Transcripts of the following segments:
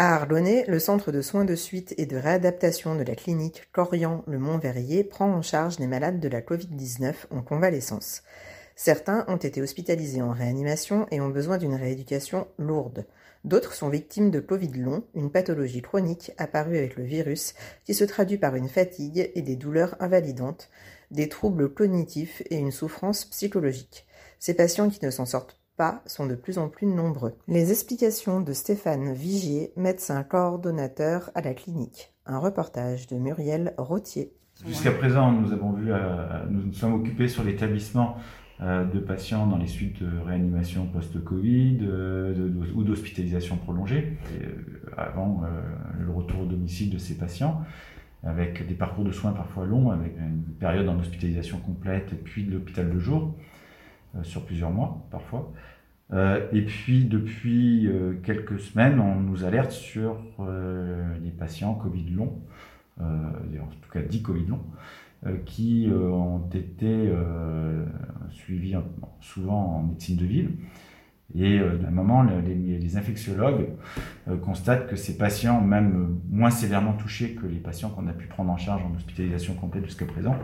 À Arlonnais, le centre de soins de suite et de réadaptation de la clinique Corian-le-Mont-Verrier prend en charge les malades de la Covid-19 en convalescence. Certains ont été hospitalisés en réanimation et ont besoin d'une rééducation lourde. D'autres sont victimes de Covid long, une pathologie chronique apparue avec le virus qui se traduit par une fatigue et des douleurs invalidantes, des troubles cognitifs et une souffrance psychologique. Ces patients qui ne s'en sortent sont de plus en plus nombreux. Les explications de Stéphane Vigier, médecin coordonnateur à la clinique. Un reportage de Muriel Rottier. Jusqu'à présent, nous avons vu, euh, nous nous sommes occupés sur l'établissement euh, de patients dans les suites de réanimation post-Covid euh, ou d'hospitalisation prolongée, avant le retour au domicile de ces patients, avec des parcours de soins parfois longs, avec une période en hospitalisation complète puis de l'hôpital de jour, sur plusieurs mois parfois. et puis depuis quelques semaines, on nous alerte sur les patients Covid longs, en tout cas 10 Covid longs, euh, qui euh, ont été euh, suivis souvent en médecine de ville. Et à un moment, les, infectiologues constatent que ces patients, même moins sévèrement touchés que les patients qu'on a pu prendre en charge en hospitalisation complète jusqu'à présent,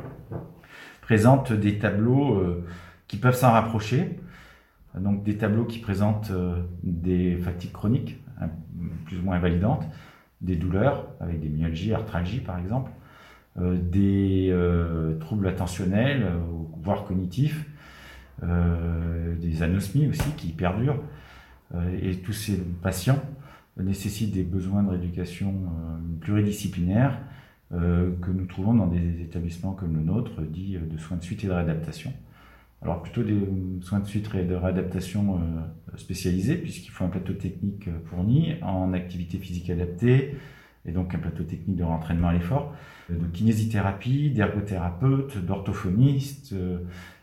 présentent des tableaux qui peuvent s'en rapprocher. Donc des tableaux qui présentent des fatigues chroniques, hein, plus ou moins invalidantes, des douleurs avec des myalgies, arthralgies par exemple, euh, des euh, troubles attentionnels, euh, voire cognitifs, des anosmies aussi qui perdurent. et tous ces patients nécessitent des besoins de rééducation pluridisciplinaires que nous trouvons dans des établissements comme le nôtre, dits de soins de suite et de réadaptation. Alors plutôt des soins de suite et de réadaptation spécialisés, puisqu'il faut un plateau technique fourni en activité physique adaptée, et donc un plateau technique de rentraînement à l'effort, euh, de kinésithérapie, d'ergothérapeute, d'orthophoniste euh,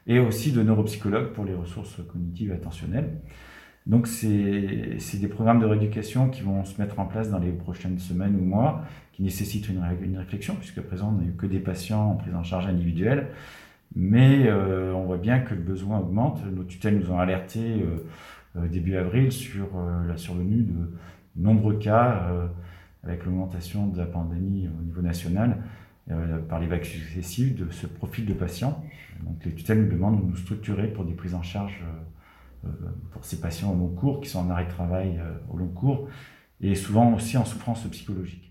et aussi de neuropsychologue pour les ressources cognitives et attentionnelles. Donc c'est des programmes de rééducation qui vont se mettre en place dans les prochaines semaines ou mois, qui nécessitent une, une réflexion, puisqu'à présent on n'a eu que des patients en prise en charge individuelle, mais euh, on voit bien que le besoin augmente. Nos tutelles nous ont alerté début avril sur la survenue de nombreux cas avec l'augmentation de la pandémie au niveau national, euh, par les vagues successives de ce profil de patients. Donc les tutelles nous demandent de nous structurer pour des prises en charge euh, euh, pour ces patients au long cours, qui sont en arrêt de travail au long cours, et souvent aussi en souffrance psychologique.